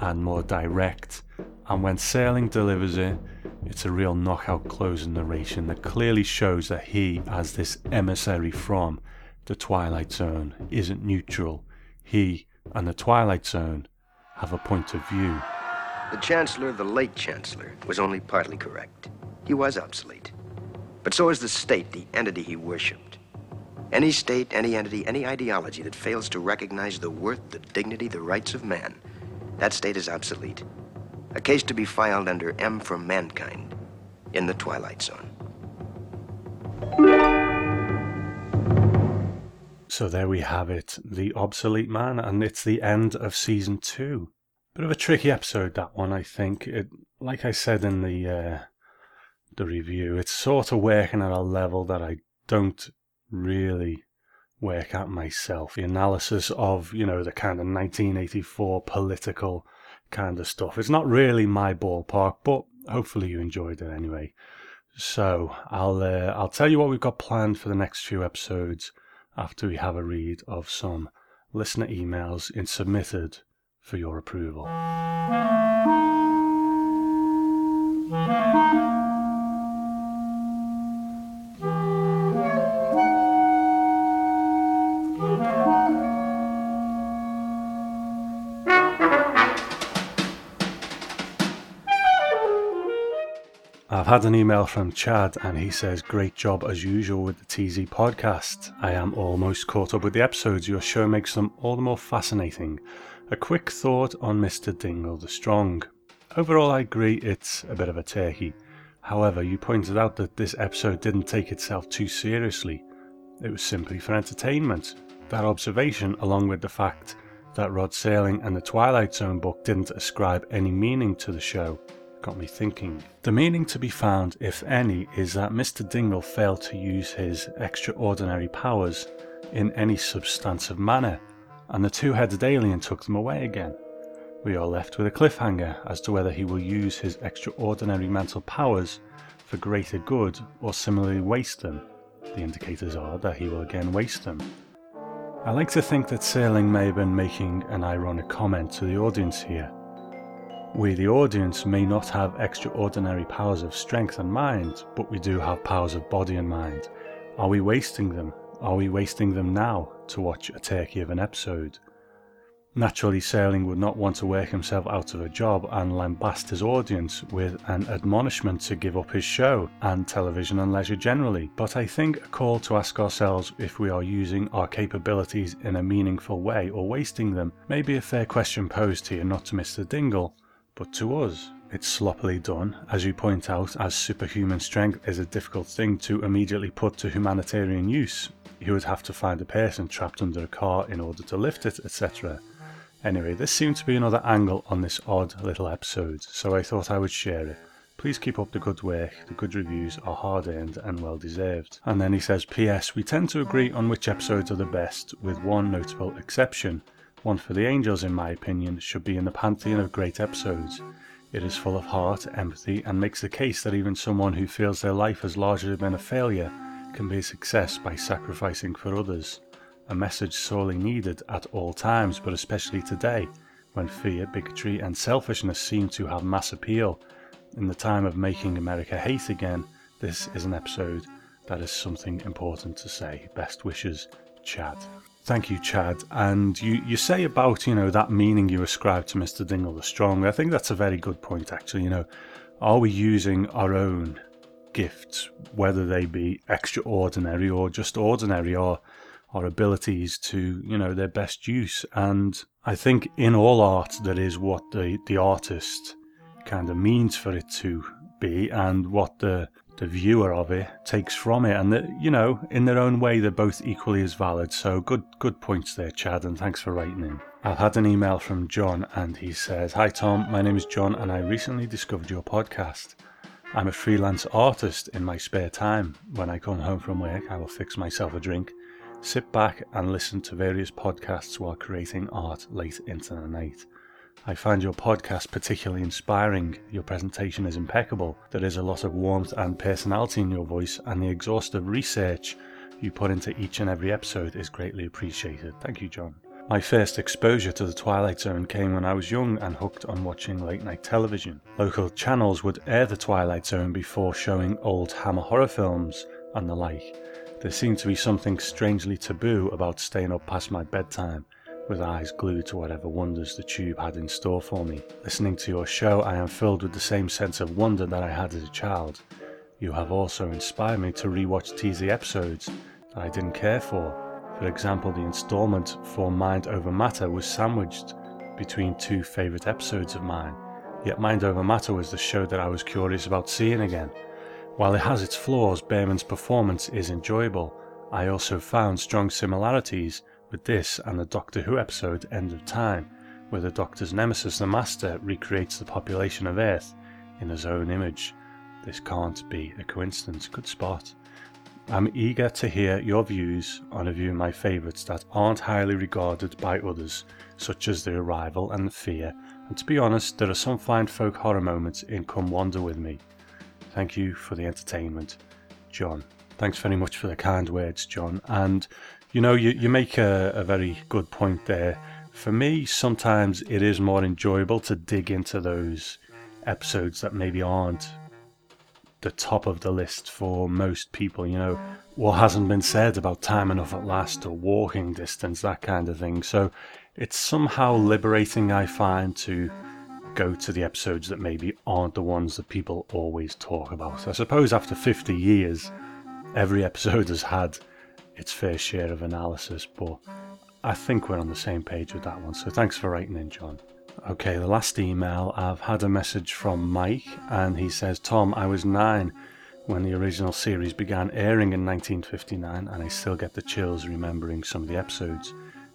and more direct. And when Serling delivers it, it's a real knockout closing narration that clearly shows that he, as this emissary from the Twilight Zone, isn't neutral. He and the Twilight Zone have a point of view. The Chancellor, the late Chancellor, was only partly correct. He was obsolete. But so is the state, the entity he worshipped. Any state, any entity, any ideology that fails to recognize the worth, the dignity, the rights of man, that state is obsolete. A case to be filed under M for Mankind in the Twilight Zone. So there we have it, The Obsolete Man, and it's the end of season two. Bit of a tricky episode, that one, I think. It, like I said in the uh, the review, it's sort of working at a level that I don't really work at myself. The analysis of, you know, the kind of 1984 political kind of stuff. It's not really my ballpark, but hopefully you enjoyed it anyway. So I'll uh, I'll tell you what we've got planned for the next few episodes after we have a read of some listener emails in submitted for your approval. I've had an email from Chad and he says, Great job as usual with the TZ podcast. I am almost caught up with the episodes. Your show makes them all the more fascinating. A quick thought on Mr. Dingle the Strong. Overall, I agree it's a bit of a turkey. However, you pointed out that this episode didn't take itself too seriously. It was simply for entertainment. That observation, along with the fact that Rod Serling and the Twilight Zone book didn't ascribe any meaning to the show, got me thinking. The meaning to be found, if any, is that Mr. Dingle failed to use his extraordinary powers in any substantive manner, and the two headed alien took them away again. We are left with a cliffhanger as to whether he will use his extraordinary mental powers for greater good or similarly waste them. The indicators are that he will again waste them. I like to think that Serling may have been making an ironic comment to the audience here. We, the audience, may not have extraordinary powers of strength and mind, but we do have powers of body and mind. Are we wasting them? Are we wasting them now to watch a turkey of an episode? Naturally, Serling would not want to work himself out of a job and lambast his audience with an admonishment to give up his show and television and leisure generally. But I think a call to ask ourselves if we are using our capabilities in a meaningful way or wasting them may be a fair question posed here, not to Mr. Dingle, but to us. It's sloppily done, as you point out, as superhuman strength is a difficult thing to immediately put to humanitarian use. You would have to find a person trapped under a car in order to lift it, etc. Anyway, this seemed to be another angle on this odd little episode, so I thought I would share it. Please keep up the good work, the good reviews are hard earned and well deserved. And then he says, P.S. We tend to agree on which episodes are the best, with one notable exception. One for the Angels, in my opinion, should be in the pantheon of great episodes. It is full of heart, empathy, and makes the case that even someone who feels their life has largely been a failure can be a success by sacrificing for others a message sorely needed at all times, but especially today, when fear, bigotry, and selfishness seem to have mass appeal. In the time of making America hate again, this is an episode that is something important to say. Best wishes, Chad. Thank you, Chad. And you, you say about, you know, that meaning you ascribe to Mr. Dingle the Strong. I think that's a very good point, actually. You know, are we using our own gifts, whether they be extraordinary or just ordinary, or our abilities to, you know, their best use. And I think in all art, that is what the, the artist kind of means for it to be and what the, the viewer of it takes from it. And, that, you know, in their own way, they're both equally as valid. So good, good points there, Chad, and thanks for writing in. I've had an email from John and he says, Hi Tom, my name is John and I recently discovered your podcast. I'm a freelance artist in my spare time. When I come home from work, I will fix myself a drink Sit back and listen to various podcasts while creating art late into the night. I find your podcast particularly inspiring. Your presentation is impeccable. There is a lot of warmth and personality in your voice, and the exhaustive research you put into each and every episode is greatly appreciated. Thank you, John. My first exposure to the Twilight Zone came when I was young and hooked on watching late night television. Local channels would air the Twilight Zone before showing old Hammer horror films and the like. There seemed to be something strangely taboo about staying up past my bedtime, with eyes glued to whatever wonders the tube had in store for me. Listening to your show, I am filled with the same sense of wonder that I had as a child. You have also inspired me to rewatch TZ episodes that I didn't care for. For example, the installment for Mind Over Matter was sandwiched between two favourite episodes of mine. Yet Mind Over Matter was the show that I was curious about seeing again. While it has its flaws, Berman's performance is enjoyable. I also found strong similarities with this and the Doctor Who episode End of Time, where the Doctor's nemesis, the Master, recreates the population of Earth in his own image. This can't be a coincidence. Good spot. I'm eager to hear your views on a few of my favourites that aren't highly regarded by others, such as The Arrival and The Fear, and to be honest, there are some fine folk horror moments in Come Wander With Me. Thank you for the entertainment, John. Thanks very much for the kind words, John. And you know, you, you make a, a very good point there. For me, sometimes it is more enjoyable to dig into those episodes that maybe aren't the top of the list for most people. You know, what hasn't been said about time enough at last or walking distance, that kind of thing. So it's somehow liberating, I find, to go to the episodes that maybe aren't the ones that people always talk about. I suppose after 50 years, every episode has had its fair share of analysis, but I think we're on the same page with that one. So thanks for writing in, John. Okay, the last email I've had a message from Mike, and he says, Tom, I was nine when the original series began airing in 1959, and I still get the chills remembering some of the episodes.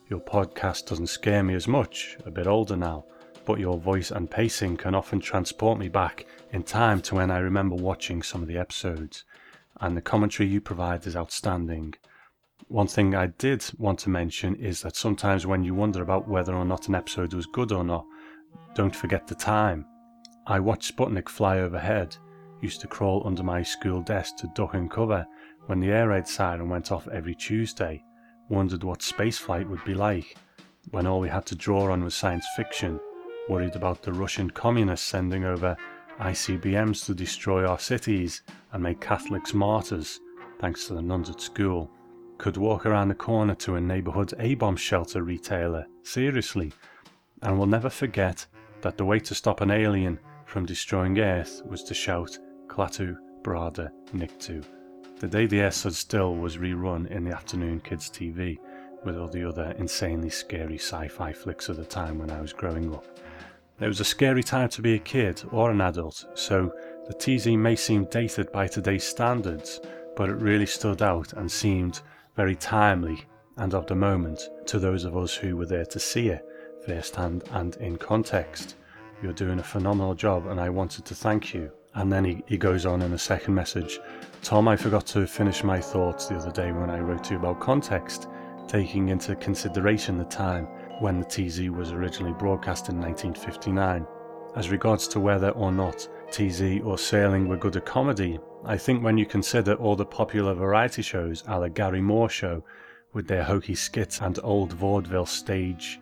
Your podcast doesn't scare me as much, a bit older now but your voice and pacing can often transport me back in time to when I remember watching some of the episodes, and the commentary you provide is outstanding. One thing I did want to mention is that sometimes when you wonder about whether or not an episode was good or not, don't forget the time. I watched Sputnik fly overhead, used to crawl under my school desk to duck and cover when the air raid siren went off every Tuesday, wondered what spaceflight would be like when all we had to draw on was science fiction, worried about the Russian communists sending over ICBMs to destroy our cities and make Catholics martyrs, thanks to the nuns at school. Could walk around the corner to a neighbourhood A-bomb shelter retailer, seriously, and will never forget that the way to stop an alien from destroying Earth was to shout Klaatu Barada, Nikto. The Day the Earth Stood Still was rerun in the afternoon kids' TV with all the other insanely scary sci fi flicks of the time when I was growing up. It was a scary time to be a kid or an adult, so the TZ may seem dated by today's standards, but it really stood out and seemed very timely and of the moment to those of us who were there to see it firsthand and in context. You're doing a phenomenal job, and I wanted to thank you. And then he, he goes on in a second message Tom, I forgot to finish my thoughts the other day when I wrote to you about context, taking into consideration the time when the TZ was originally broadcast in 1959. As regards to whether or not TZ or Serling were good at comedy, I think when you consider all the popular variety shows a la Garry Moore Show, with their hokey skits and old vaudeville stage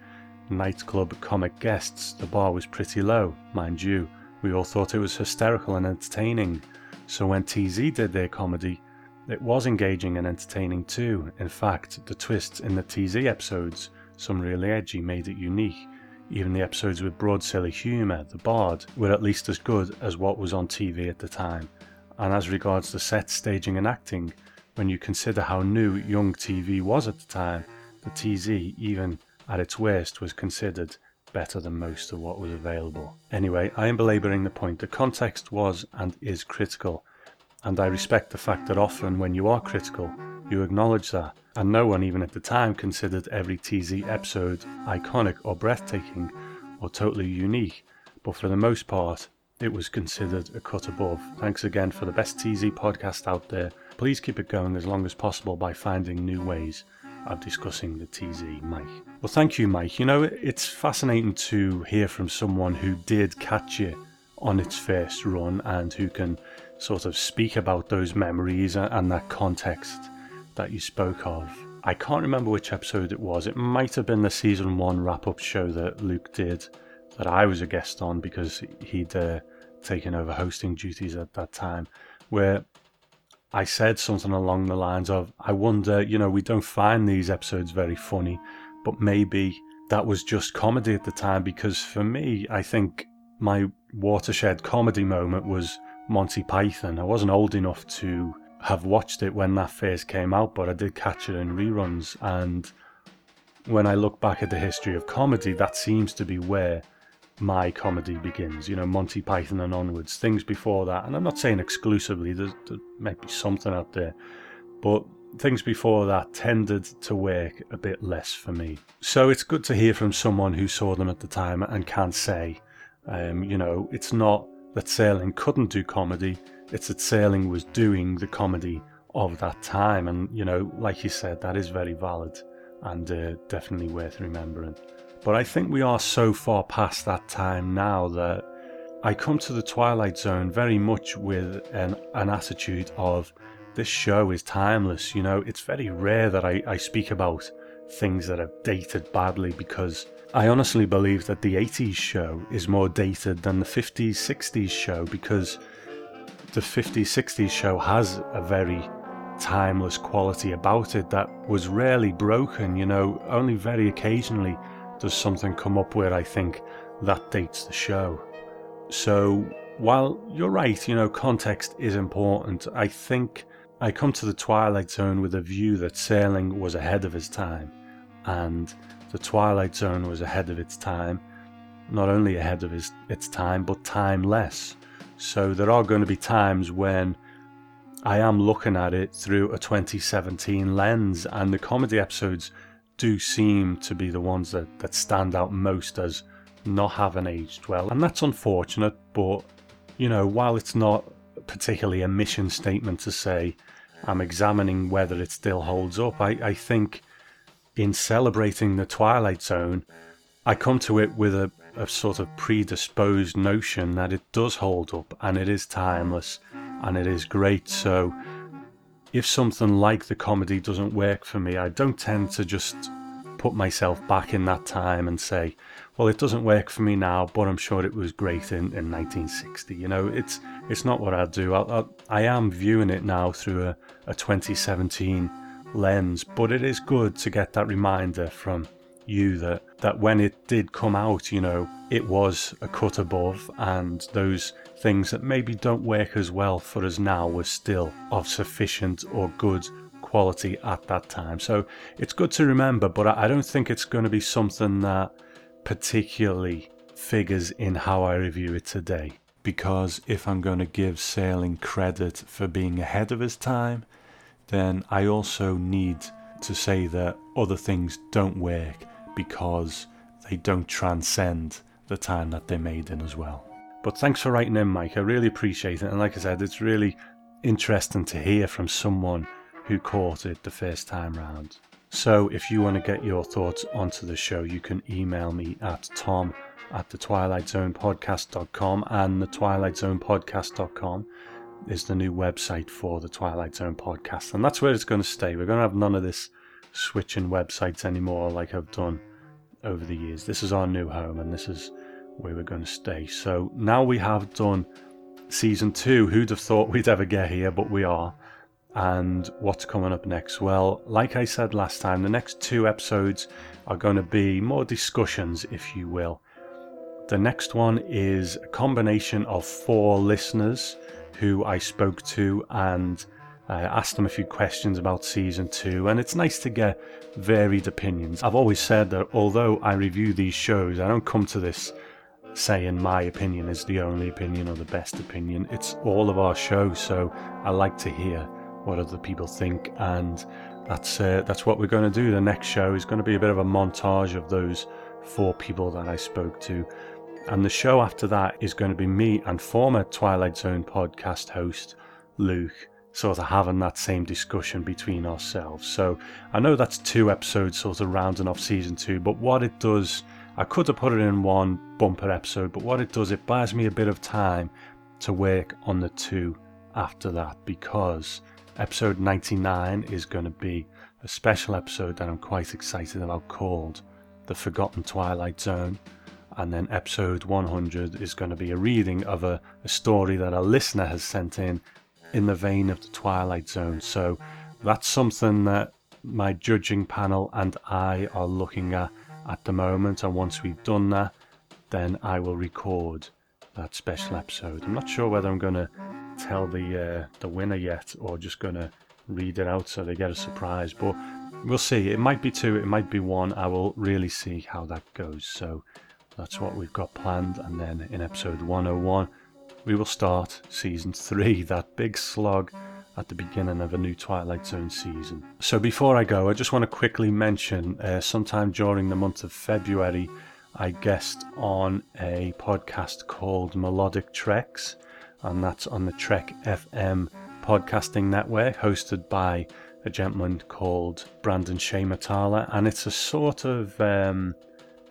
nightclub comic guests, the bar was pretty low, mind you. We all thought it was hysterical and entertaining, so when TZ did their comedy, it was engaging and entertaining too. In fact, the twists in the TZ episodes, some really edgy, made it unique. Even the episodes with broad silly humour, The Bard, were at least as good as what was on TV at the time. And as regards the set, staging and acting, when you consider how new young TV was at the time, the TZ, even at its worst, was considered better than most of what was available. Anyway, I am belabouring the point. The context was and is critical, and I respect the fact that often when you are critical, you acknowledge that, and no one even at the time considered every TZ episode iconic or breathtaking or totally unique, but for the most part, it was considered a cut above. Thanks again for the best TZ podcast out there. Please keep it going as long as possible by finding new ways of discussing the TZ, Mike. Well, thank you, Mike. You know, it's fascinating to hear from someone who did catch it on its first run and who can sort of speak about those memories and that context that you spoke of. I can't remember which episode it was. It might have been the season one wrap up show that Luke did that I was a guest on because he'd uh, taken over hosting duties at that time, where I said something along the lines of, I wonder, you know, we don't find these episodes very funny, but maybe that was just comedy at the time because for me, I think my watershed comedy moment was Monty Python. I wasn't old enough to have watched it when that first came out, but I did catch it in reruns. And when I look back at the history of comedy, that seems to be where my comedy begins. You know, Monty Python and onwards. Things before that, and I'm not saying exclusively. There, might be something out there, but things before that tended to work a bit less for me. So it's good to hear from someone who saw them at the time and can say, um, you know, it's not that Serling couldn't do comedy. It's that Serling was doing the comedy of that time, and you know, like you said, that is very valid and uh, definitely worth remembering. But I think we are so far past that time now that I come to the Twilight Zone very much with an, an attitude of this show is timeless. You know, it's very rare that I, I speak about things that have dated badly because I honestly believe that the 80s show is more dated than the 50s, 60s show because the 50s, 60s show has a very timeless quality about it that was rarely broken. You know, only very occasionally does something come up where I think that dates the show. So while you're right, you know, context is important, I think I come to the Twilight Zone with a view that Serling was ahead of its time, and the Twilight Zone was ahead of its time, not only ahead of its, its time, but timeless. So there are going to be times when I am looking at it through a 2017 lens, and the comedy episodes do seem to be the ones that, that stand out most as not having aged well. And that's unfortunate, but, you know, while it's not particularly a mission statement to say I'm examining whether it still holds up, I, I think in celebrating the Twilight Zone, I come to it with a, a sort of predisposed notion that it does hold up and it is timeless and it is great. So if something like the comedy doesn't work for me, I don't tend to just put myself back in that time and say, well, it doesn't work for me now, but I'm sure it was great in, in 1960. You know, it's it's not what I do. I, I, I am viewing it now through a, a 2017 lens, but it is good to get that reminder from you that that when it did come out, you know, it was a cut above, and those things that maybe don't work as well for us now were still of sufficient or good quality at that time. So it's good to remember, but I don't think it's going to be something that particularly figures in how I review it today. Because if I'm going to give Serling credit for being ahead of his time, then I also need to say that other things don't work because they don't transcend the time that they're made in as well. But thanks for writing in, Mike. I really appreciate it. And like I said, it's really interesting to hear from someone who caught it the first time round. So if you want to get your thoughts onto the show, you can email me at tom at the twilight zone podcast.com and the twilight zone podcast.com is the new website for the Twilight Zone podcast. And that's where it's going to stay. We're going to have none of this switching websites anymore like I've done over the years. This is our new home and this is where we're going to stay. So now we have done season two. Who'd have thought we'd ever get here? But we are. And what's coming up next? Well, like I said last time, the next two episodes are going to be more discussions, if you will. The next one is a combination of four listeners who I spoke to and uh, asked them a few questions about season two, and it's nice to get varied opinions. I've always said that although I review these shows, I don't come to this saying my opinion is the only opinion or the best opinion. It's all of our show, so I like to hear what other people think, and that's uh, that's what we're going to do. The next show is going to be a bit of a montage of those four people that I spoke to. And the show after that is going to be me and former Twilight Zone podcast host Luke sort of having that same discussion between ourselves. So I know that's two episodes sort of rounding off season two, but what it does, I could have put it in one bumper episode, but what it does, it buys me a bit of time to work on the two after that because episode 99 is going to be a special episode that I'm quite excited about called The Forgotten Twilight Zone. And then episode 100 is going to be a reading of a, a story that a listener has sent in in the vein of the Twilight Zone. So that's something that my judging panel and I are looking at at the moment. And once we've done that, then I will record that special episode. I'm not sure whether I'm going to tell the uh, the winner yet or just going to read it out so they get a surprise. But we'll see. It might be two, it might be one. I will really see how that goes. So that's what we've got planned. And then in episode 101, we will start season three, that big slog at the beginning of a new Twilight Zone season. So before I go, I just want to quickly mention uh, sometime during the month of February, I guest on a podcast called Melodic Treks, and that's on the Trek FM podcasting network, hosted by a gentleman called Brandon Shea Matala, and it's a sort of um,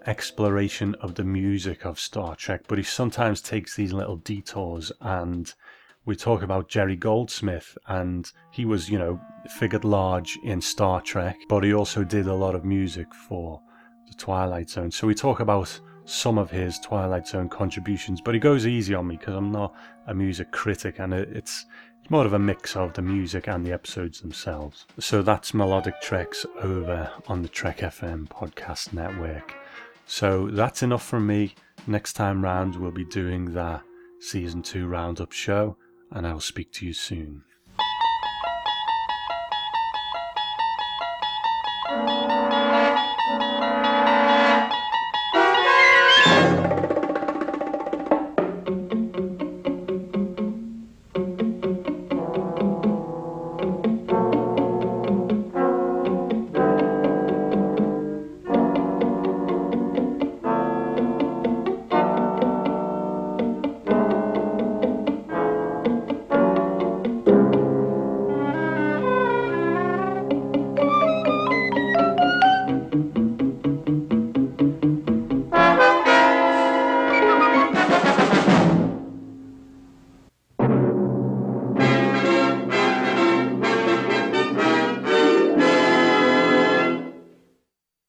exploration of the music of Star Trek, but he sometimes takes these little detours and we talk about Jerry Goldsmith and he was, you know, figured large in Star Trek, but he also did a lot of music for the Twilight Zone. So we talk about some of his Twilight Zone contributions, but he goes easy on me because I'm not a music critic and it's it's more of a mix of the music and the episodes themselves. So that's Melodic Treks over on the Trek FM podcast network. So that's enough from me. Next time round, we'll be doing the season two roundup show, and I'll speak to you soon.